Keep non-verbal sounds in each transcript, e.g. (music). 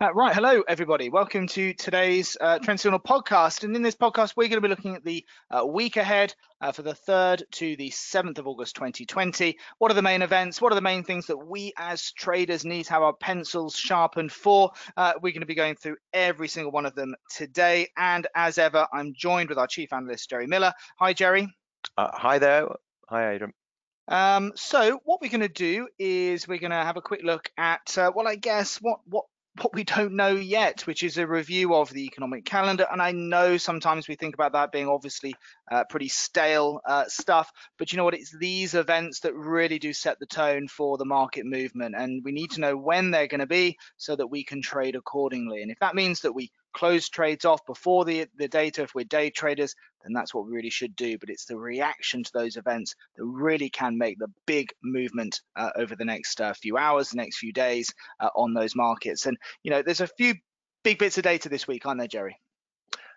Uh, right, hello everybody. Welcome to today's uh, Trend Signal podcast. And in this podcast, we're going to be looking at the uh, week ahead uh, for the 3rd to the 7th of August 2020. What are the main events? What are the main things that we as traders need to have our pencils sharpened for? Uh, we're going to be going through every single one of them today. And as ever, I'm joined with our chief analyst, Jerry Miller. Hi, Jerry. Uh, hi there. Hi, Adam. Um, so what we're going to do is we're going to have a quick look at, uh, well, I guess what what what we don't know yet, which is a review of the economic calendar. And I know sometimes we think about that being obviously uh, pretty stale uh, stuff, but you know what? It's these events that really do set the tone for the market movement. And we need to know when they're going to be so that we can trade accordingly. And if that means that we close trades off before the, the data, if we're day traders, then that's what we really should do. But it's the reaction to those events that really can make the big movement uh, over the next uh, few hours, the next few days uh, on those markets. And, you know, there's a few big bits of data this week, aren't there, Jerry?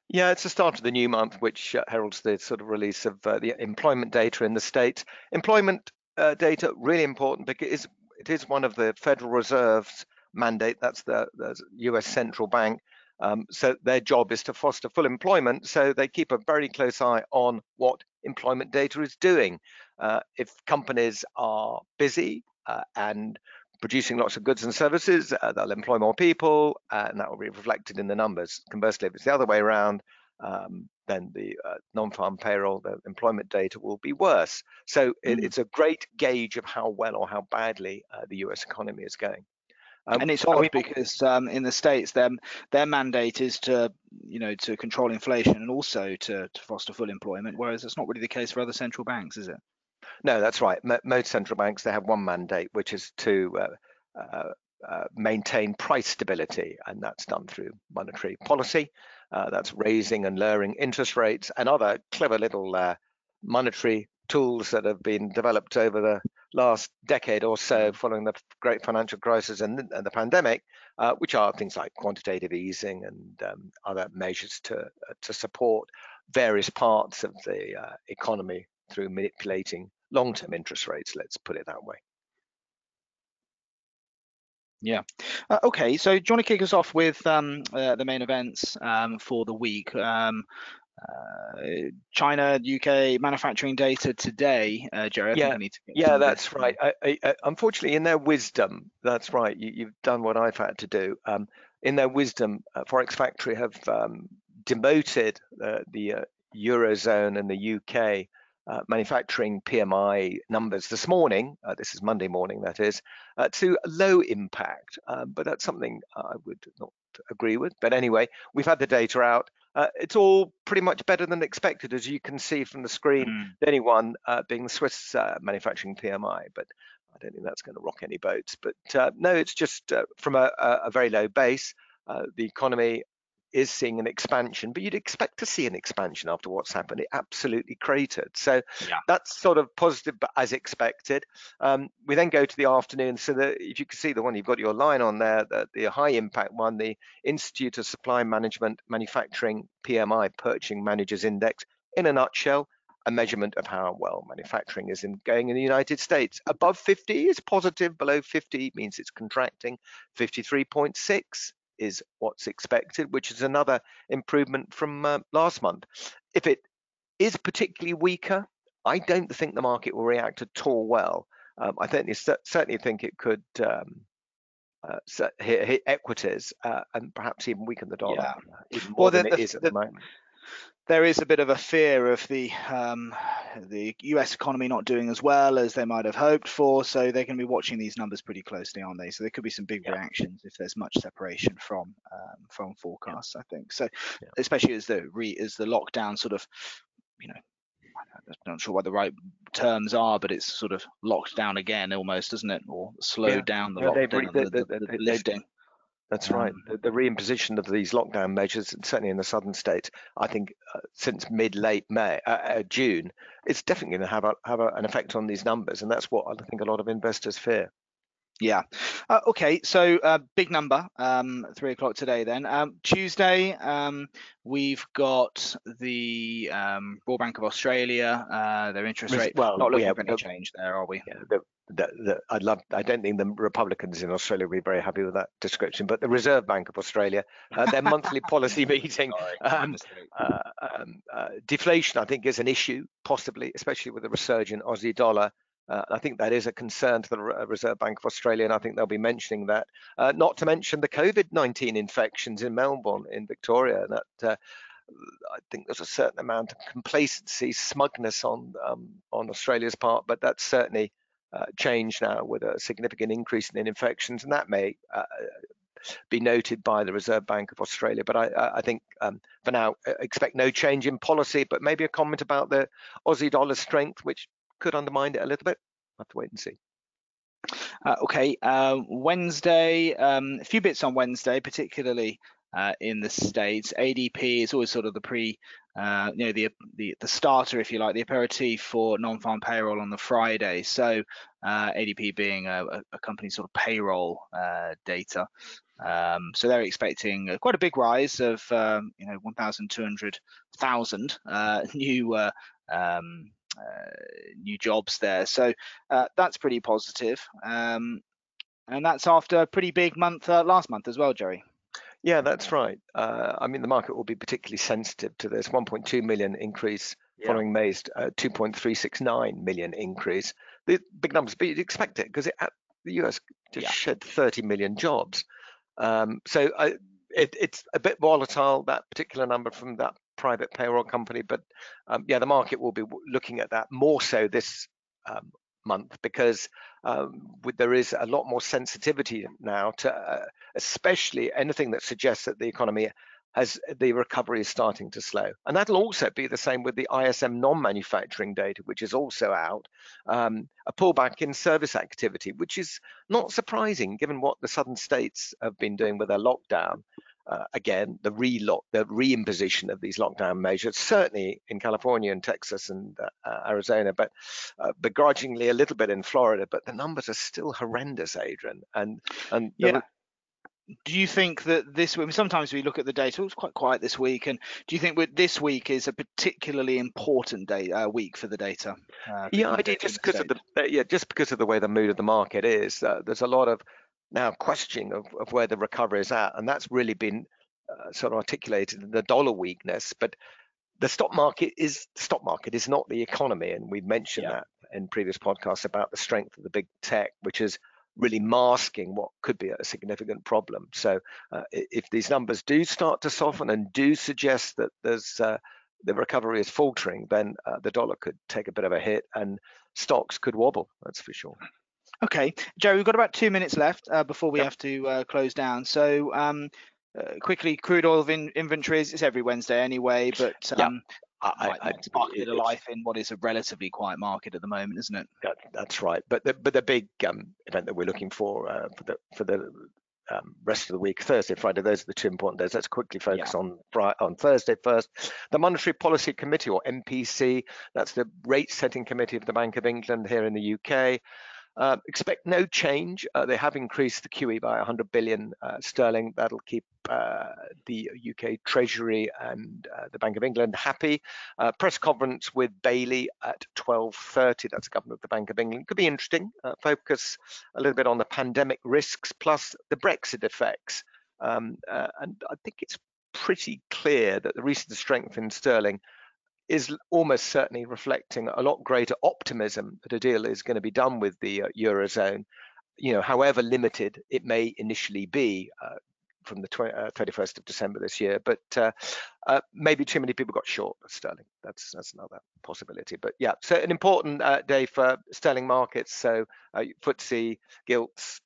Yeah, it's the start of the new month, which uh, heralds the sort of release of uh, the employment data in the state. Employment uh, data really important because it is one of the Federal Reserve's mandate. That's the, the U.S. central bank um, so their job is to foster full employment. So they keep a very close eye on what employment data is doing. Uh, if companies are busy uh, and producing lots of goods and services, uh, they'll employ more people, and that will be reflected in the numbers. Conversely, if it's the other way around, um, then the uh, non-farm payroll, the employment data will be worse. So it, mm. it's a great gauge of how well or how badly uh, the US economy is going. Um, and it's odd I mean, because um, in the states, their their mandate is to you know to control inflation and also to, to foster full employment, whereas it's not really the case for other central banks, is it? No, that's right. most central banks they have one mandate, which is to uh, uh, uh, maintain price stability, and that's done through monetary policy. Uh, that's raising and lowering interest rates and other clever little uh, monetary tools that have been developed over the last decade or so following the great financial crisis and, and the pandemic, uh, which are things like quantitative easing and um, other measures to, uh, to support various parts of the uh, economy through manipulating long-term interest rates, let's put it that way. Yeah. Uh, okay. So, do you want to kick us off with um, uh, the main events um, for the week? Um, uh, China, UK manufacturing data today, uh, Jerry. yeah, yeah, that's right. I, I, unfortunately, in their wisdom, that's right. You, have done what I've had to do. Um, in their wisdom, uh, Forex Factory have um, demoted uh, the uh, eurozone and the UK uh, manufacturing PMI numbers this morning. this is Monday morning, that is, to low impact. Um, but that's something I would not agree with. But anyway, we've had the data out. Uh, it's all pretty much better than expected, as you can see from the screen. Mm. The only one uh, being the Swiss uh, manufacturing PMI, but I don't think that's going to rock any boats. But uh, no, it's just uh, from a, a, very low base. Uh, the economy is seeing an expansion, but you'd expect to see an expansion after what's happened. It absolutely cratered. So yeah. that's sort of positive, but as expected. Um, we then go to the afternoon. So that if you can see the one you've got your line on there, the, the high impact one, the Institute of Supply Management Manufacturing PMI Purchasing Managers Index, in a nutshell, a measurement of how well manufacturing is in, going in the United States. Above 50 is positive, below 50 means it's contracting. 53.6 is what's expected, which is another improvement from uh, last month. If it is particularly weaker, I don't think the market will react at all well. Um, I certainly, certainly think it could um, uh, hit, hit, equities uh, and perhaps even weaken the dollar yeah. even more well, the, than it the, is at the, the moment there is a bit of a fear of the um, the US economy not doing as well as they might have hoped for. So they're going to be watching these numbers pretty closely, aren't they? So there could be some big yeah. reactions if there's much separation from um, from forecasts. Yeah. I think so, yeah. especially as the re as the lockdown sort of, you know. I'm not sure what the right terms are, but it's sort of locked down again, almost, isn't it, or slowed down the lockdown, the, the, the, the lifting. That's right. Um, the, the, reimposition of these lockdown measures, certainly in the southern states, I think uh, since mid late May, uh, uh, June, it's definitely going to have a, have a, an effect on these numbers, and that's what I think a lot of investors fear. Yeah. Uh, okay. So uh, big number, um, three o'clock today. Then um, Tuesday, um, we've got the um, Royal Bank of Australia. Uh, their interest rate. Well, not looking yeah, for any change there, are we? Yeah, the, that, that I'd love. I don't think the Republicans in Australia will be very happy with that description, but the Reserve Bank of Australia, uh, their monthly (laughs) policy meeting, um, uh, um, uh, deflation, I think, is an issue, possibly, especially with the resurgent Aussie dollar. Uh, I think that is a concern to the Reserve Bank of Australia, and I think they'll be mentioning that. Uh, not to mention the COVID-19 infections in Melbourne, in Victoria, that uh, I think there's a certain amount of complacency, smugness on um, on Australia's part, but that's certainly uh, changed now with a significant increase in infections, and that may uh, be noted by the Reserve Bank of Australia. But I, I think um, for now, expect no change in policy, but maybe a comment about the Aussie dollar strength, which could undermine it a little bit. We'll have to wait and see. Uh, okay, uh, Wednesday, um, a few bits on Wednesday, particularly uh, in the states. ADP is always sort of the pre, uh, you know, the, the the starter, if you like, the aperitif for non-farm payroll on the Friday. So uh, ADP being a, a company sort of payroll uh, data. Um, so they're expecting quite a big rise of, um, you know, 1,200,000 uh, (laughs) new um, new jobs there. So that's pretty positive. Um, and that's after a pretty big month last month as well, Jerry. Yeah, that's right. Uh, I mean, the market will be particularly sensitive to this 1.2 million increase yeah. following May's uh, 2.369 million increase. The big numbers, but you'd expect it because the US just yeah. shed 30 million jobs. Um, so I, it, it's a bit volatile that particular number from that private payroll company, but um, yeah, the market will be looking at that more so this um, month because um, there is a lot more sensitivity now to uh, especially anything that suggests that the economy has the recovery is starting to slow. And that'll also be the same with the ISM non-manufacturing data, which is also out, um, a pullback in service activity, which is not surprising given what the southern states have been doing with their lockdown uh, again, the relock, the reimposition of these lockdown measures, certainly in California and Texas and uh, uh, Arizona, but uh, begrudgingly a little bit in Florida. But the numbers are still horrendous, Adrian. And and yeah. do you think that this week? Sometimes we look at the data; it was quite quiet this week. And do you think this week is a particularly important day uh, week for the data? Uh, yeah, I did Just because of the yeah, just because of the way the mood of the market is. there's a lot of now questioning of, of where the recovery is at. And that's really been uh, sort of articulated in the dollar weakness. But the stock market is the stock market is not the economy. And we've mentioned yeah. that in previous podcasts about the strength of the big tech, which is really masking what could be a significant problem. So uh, if these numbers do start to soften and do suggest that there's uh, the recovery is faltering, then uh, the dollar could take a bit of a hit and stocks could wobble. That's for sure. Okay, Joe, we've got about two minutes left uh, before we yep. have to uh, close down. So um, uh, quickly, crude oil in inventories. It's every Wednesday anyway, but um, yep. I, I, bit of life in what is a relatively quiet market at the moment, isn't it? That, that's right. But the, but the big um, event that we're looking for uh, for the for the um, rest of the week, Thursday, Friday, those are the two important days. Let's quickly focus yeah. on Friday, on Thursday first. The Monetary Policy Committee, or MPC, that's the rate setting committee of the Bank of England here in the UK. Uh, expect no change. Uh, they have increased the QE by 100 billion uh, sterling. That'll keep uh, the UK Treasury and uh, the Bank of England happy. Uh, press conference with Bailey at 12:30. That's the governor of the Bank of England. Could be interesting. focus a little bit on the pandemic risks plus the Brexit effects. Um, and I think it's pretty clear that the recent strength in sterling is almost certainly reflecting a lot greater optimism that a deal is going to be done with the uh, eurozone. You know, however limited it may initially be uh, from the 20, uh, 31st of December this year, but uh, uh, maybe too many people got short of sterling. That's that's another possibility. But yeah, so an important uh, day for sterling markets. So uh, FTSE, gilts,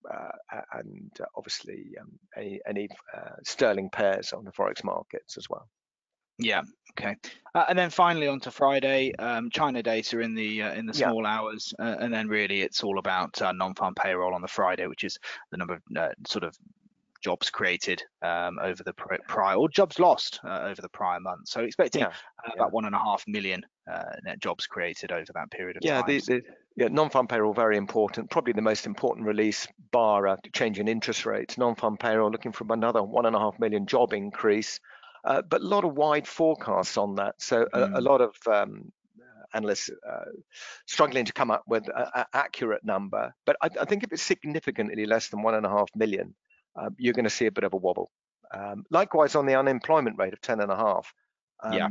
and obviously um, any, any sterling pairs on the forex markets as well. Yeah. Okay. Uh, and then finally on to Friday, um, China data in the uh, in the small yeah. hours, uh, and then really it's all about uh, non-farm payroll on the Friday, which is the number of uh, sort of jobs created um, over the prior or jobs lost uh, over the prior month. So expecting yeah. about one and a half million net jobs created over that period of yeah, time. The, the, yeah, non-farm payroll very important. Probably the most important release bar change in interest rates. Non-farm payroll looking for another one and a half million job increase. Uh, but a lot of wide forecasts on that. So a, mm. a lot of um, analysts uh, struggling to come up with an accurate number. But I, I, think if it's significantly less than one and a half million, um, you're going to see a bit of a wobble. Um, likewise, on the unemployment rate of 10 and a half, um, yeah.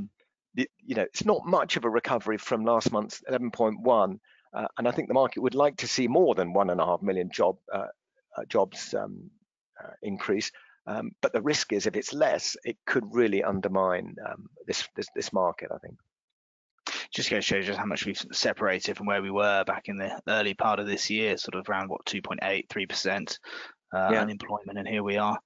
The, you know, it's not much of a recovery from last month's 11.1, uh, and I think the market would like to see more than one and a half million job uh, uh jobs um, uh, increase. Um, but the risk is if it's less, it could really undermine um, this, this, this market. I think just going to show you just how much we've separated from where we were back in the early part of this year, sort of around what 2.8, 3% uh, yeah. unemployment, and here we are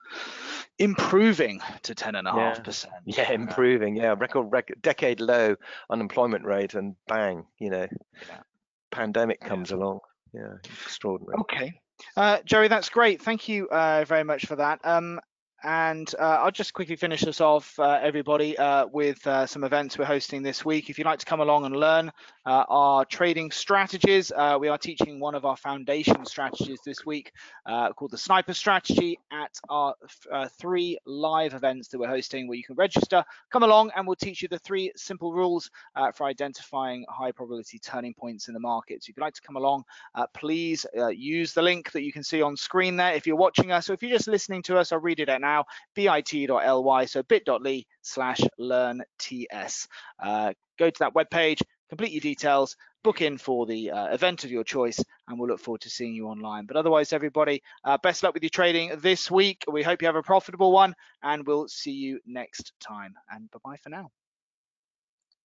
improving to 10.5%. Yeah, yeah improving. Yeah, record, record decade low unemployment rate, and bang, you know, yeah. pandemic comes yeah. along. Yeah, extraordinary. Okay. Uh, Jerry, that's great. Thank you uh, very much for that. Um, and uh, I'll just quickly finish this off, uh, everybody, uh, with uh, some events we're hosting this week. If you'd like to come along and learn uh, our trading strategies, uh, we are teaching one of our foundation strategies this week called the Sniper Strategy at our three live events that we're hosting where you can register. Come along and we'll teach you the three simple rules for identifying high probability turning points in the markets. If you'd like to come along, please use the link that you can see on screen there if you're watching us. So if you're just listening to us, I'll read it out now, bit.ly, so bit.ly slash learn TS. Uh, go to that webpage, complete your details, book in for the uh, event of your choice, and we'll look forward to seeing you online. But otherwise, everybody, uh, best luck with your trading this week. We hope you have a profitable one, and we'll see you next time. And bye bye for now.